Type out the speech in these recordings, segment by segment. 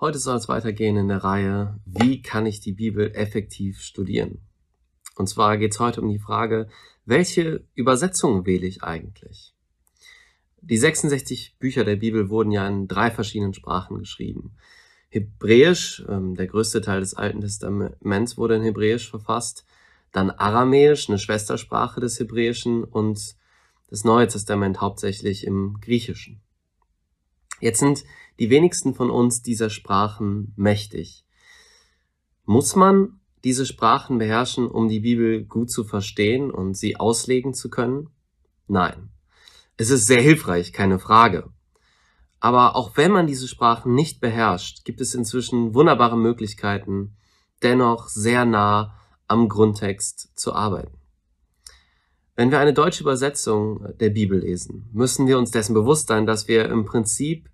Heute soll es weitergehen in der Reihe, wie kann ich die Bibel effektiv studieren? Und zwar geht es heute um die Frage, welche Übersetzung wähle ich eigentlich? Die 66 Bücher der Bibel wurden ja in drei verschiedenen Sprachen geschrieben. Hebräisch, ähm, der größte Teil des Alten Testaments wurde in Hebräisch verfasst, dann Aramäisch, eine Schwestersprache des Hebräischen und das Neue Testament hauptsächlich im Griechischen. Jetzt sind die wenigsten von uns dieser Sprachen mächtig. Muss man diese Sprachen beherrschen, um die Bibel gut zu verstehen und sie auslegen zu können? Nein. Es ist sehr hilfreich, keine Frage. Aber auch wenn man diese Sprachen nicht beherrscht, gibt es inzwischen wunderbare Möglichkeiten, dennoch sehr nah am Grundtext zu arbeiten. Wenn wir eine deutsche Übersetzung der Bibel lesen, müssen wir uns dessen bewusst sein, dass wir im Prinzip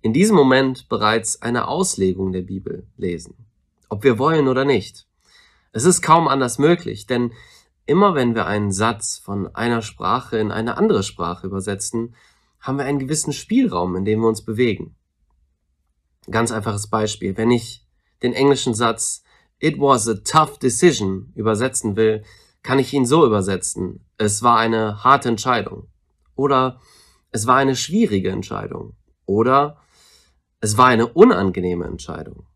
in diesem Moment bereits eine Auslegung der Bibel lesen, ob wir wollen oder nicht. Es ist kaum anders möglich, denn immer wenn wir einen Satz von einer Sprache in eine andere Sprache übersetzen, haben wir einen gewissen Spielraum, in dem wir uns bewegen. Ganz einfaches Beispiel. Wenn ich den englischen Satz It was a tough decision übersetzen will, kann ich ihn so übersetzen. Es war eine harte Entscheidung. Oder es war eine schwierige Entscheidung. Oder es war eine unangenehme Entscheidung.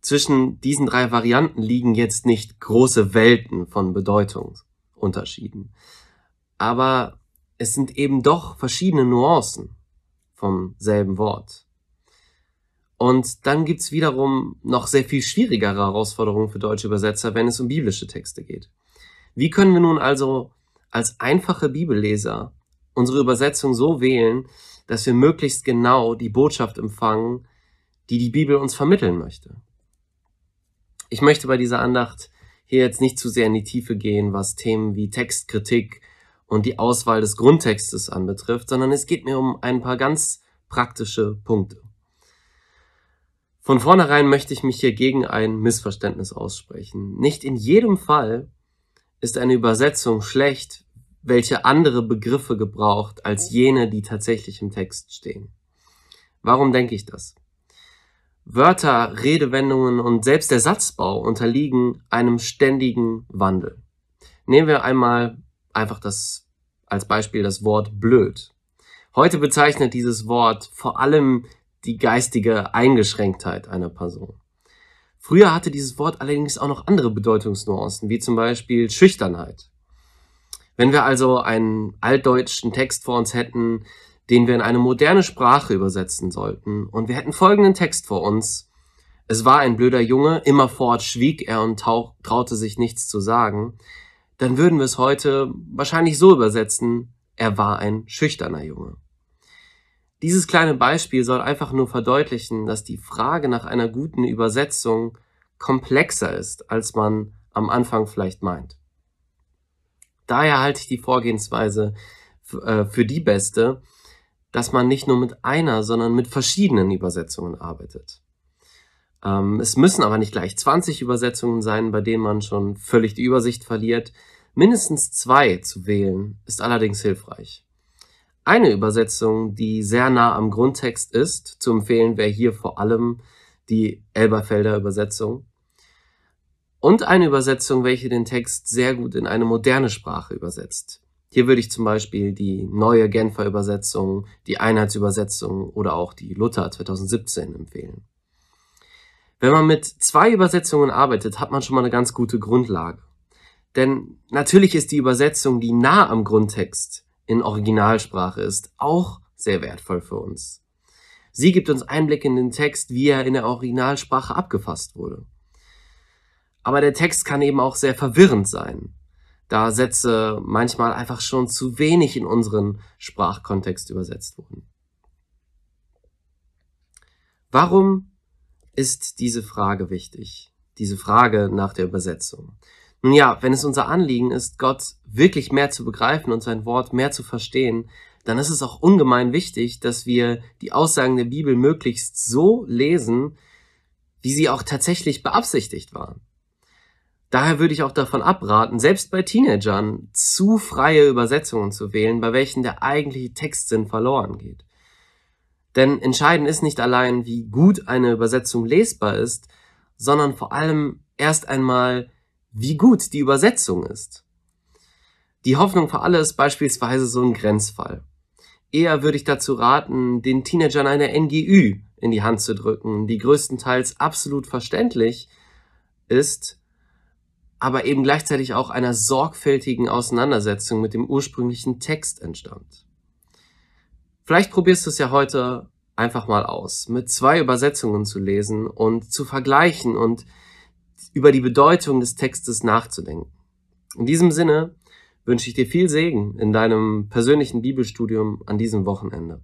Zwischen diesen drei Varianten liegen jetzt nicht große Welten von Bedeutungsunterschieden. Aber es sind eben doch verschiedene Nuancen vom selben Wort. Und dann gibt's wiederum noch sehr viel schwierigere Herausforderungen für deutsche Übersetzer, wenn es um biblische Texte geht. Wie können wir nun also als einfache Bibelleser unsere Übersetzung so wählen, dass wir möglichst genau die Botschaft empfangen, die die Bibel uns vermitteln möchte. Ich möchte bei dieser Andacht hier jetzt nicht zu sehr in die Tiefe gehen, was Themen wie Textkritik und die Auswahl des Grundtextes anbetrifft, sondern es geht mir um ein paar ganz praktische Punkte. Von vornherein möchte ich mich hier gegen ein Missverständnis aussprechen. Nicht in jedem Fall ist eine Übersetzung schlecht, welche andere Begriffe gebraucht als jene, die tatsächlich im Text stehen. Warum denke ich das? Wörter, Redewendungen und selbst der Satzbau unterliegen einem ständigen Wandel. Nehmen wir einmal einfach das als Beispiel das Wort blöd. Heute bezeichnet dieses Wort vor allem die geistige Eingeschränktheit einer Person. Früher hatte dieses Wort allerdings auch noch andere Bedeutungsnuancen, wie zum Beispiel Schüchternheit. Wenn wir also einen altdeutschen Text vor uns hätten, den wir in eine moderne Sprache übersetzen sollten, und wir hätten folgenden Text vor uns. Es war ein blöder Junge, immerfort schwieg er und traute sich nichts zu sagen, dann würden wir es heute wahrscheinlich so übersetzen, er war ein schüchterner Junge. Dieses kleine Beispiel soll einfach nur verdeutlichen, dass die Frage nach einer guten Übersetzung komplexer ist, als man am Anfang vielleicht meint. Daher halte ich die Vorgehensweise äh, für die beste, dass man nicht nur mit einer, sondern mit verschiedenen Übersetzungen arbeitet. Ähm, es müssen aber nicht gleich 20 Übersetzungen sein, bei denen man schon völlig die Übersicht verliert. Mindestens zwei zu wählen ist allerdings hilfreich. Eine Übersetzung, die sehr nah am Grundtext ist, zu empfehlen wäre hier vor allem die Elberfelder Übersetzung und eine Übersetzung, welche den Text sehr gut in eine moderne Sprache übersetzt. Hier würde ich zum Beispiel die neue Genfer Übersetzung, die Einheitsübersetzung oder auch die Luther 2017 empfehlen. Wenn man mit zwei Übersetzungen arbeitet, hat man schon mal eine ganz gute Grundlage. Denn natürlich ist die Übersetzung, die nah am Grundtext in Originalsprache ist, auch sehr wertvoll für uns. Sie gibt uns Einblick in den Text, wie er in der Originalsprache abgefasst wurde. Aber der Text kann eben auch sehr verwirrend sein, da Sätze manchmal einfach schon zu wenig in unseren Sprachkontext übersetzt wurden. Warum ist diese Frage wichtig? Diese Frage nach der Übersetzung. Ja, wenn es unser Anliegen ist, Gott wirklich mehr zu begreifen und sein Wort mehr zu verstehen, dann ist es auch ungemein wichtig, dass wir die Aussagen der Bibel möglichst so lesen, wie sie auch tatsächlich beabsichtigt waren. Daher würde ich auch davon abraten, selbst bei Teenagern zu freie Übersetzungen zu wählen, bei welchen der eigentliche Textsinn verloren geht. Denn entscheidend ist nicht allein, wie gut eine Übersetzung lesbar ist, sondern vor allem erst einmal, wie gut die Übersetzung ist. Die Hoffnung für alle ist beispielsweise so ein Grenzfall. Eher würde ich dazu raten, den Teenagern eine NGÜ in die Hand zu drücken, die größtenteils absolut verständlich ist, aber eben gleichzeitig auch einer sorgfältigen Auseinandersetzung mit dem ursprünglichen Text entstammt. Vielleicht probierst du es ja heute einfach mal aus, mit zwei Übersetzungen zu lesen und zu vergleichen und über die Bedeutung des Textes nachzudenken. In diesem Sinne wünsche ich dir viel Segen in deinem persönlichen Bibelstudium an diesem Wochenende.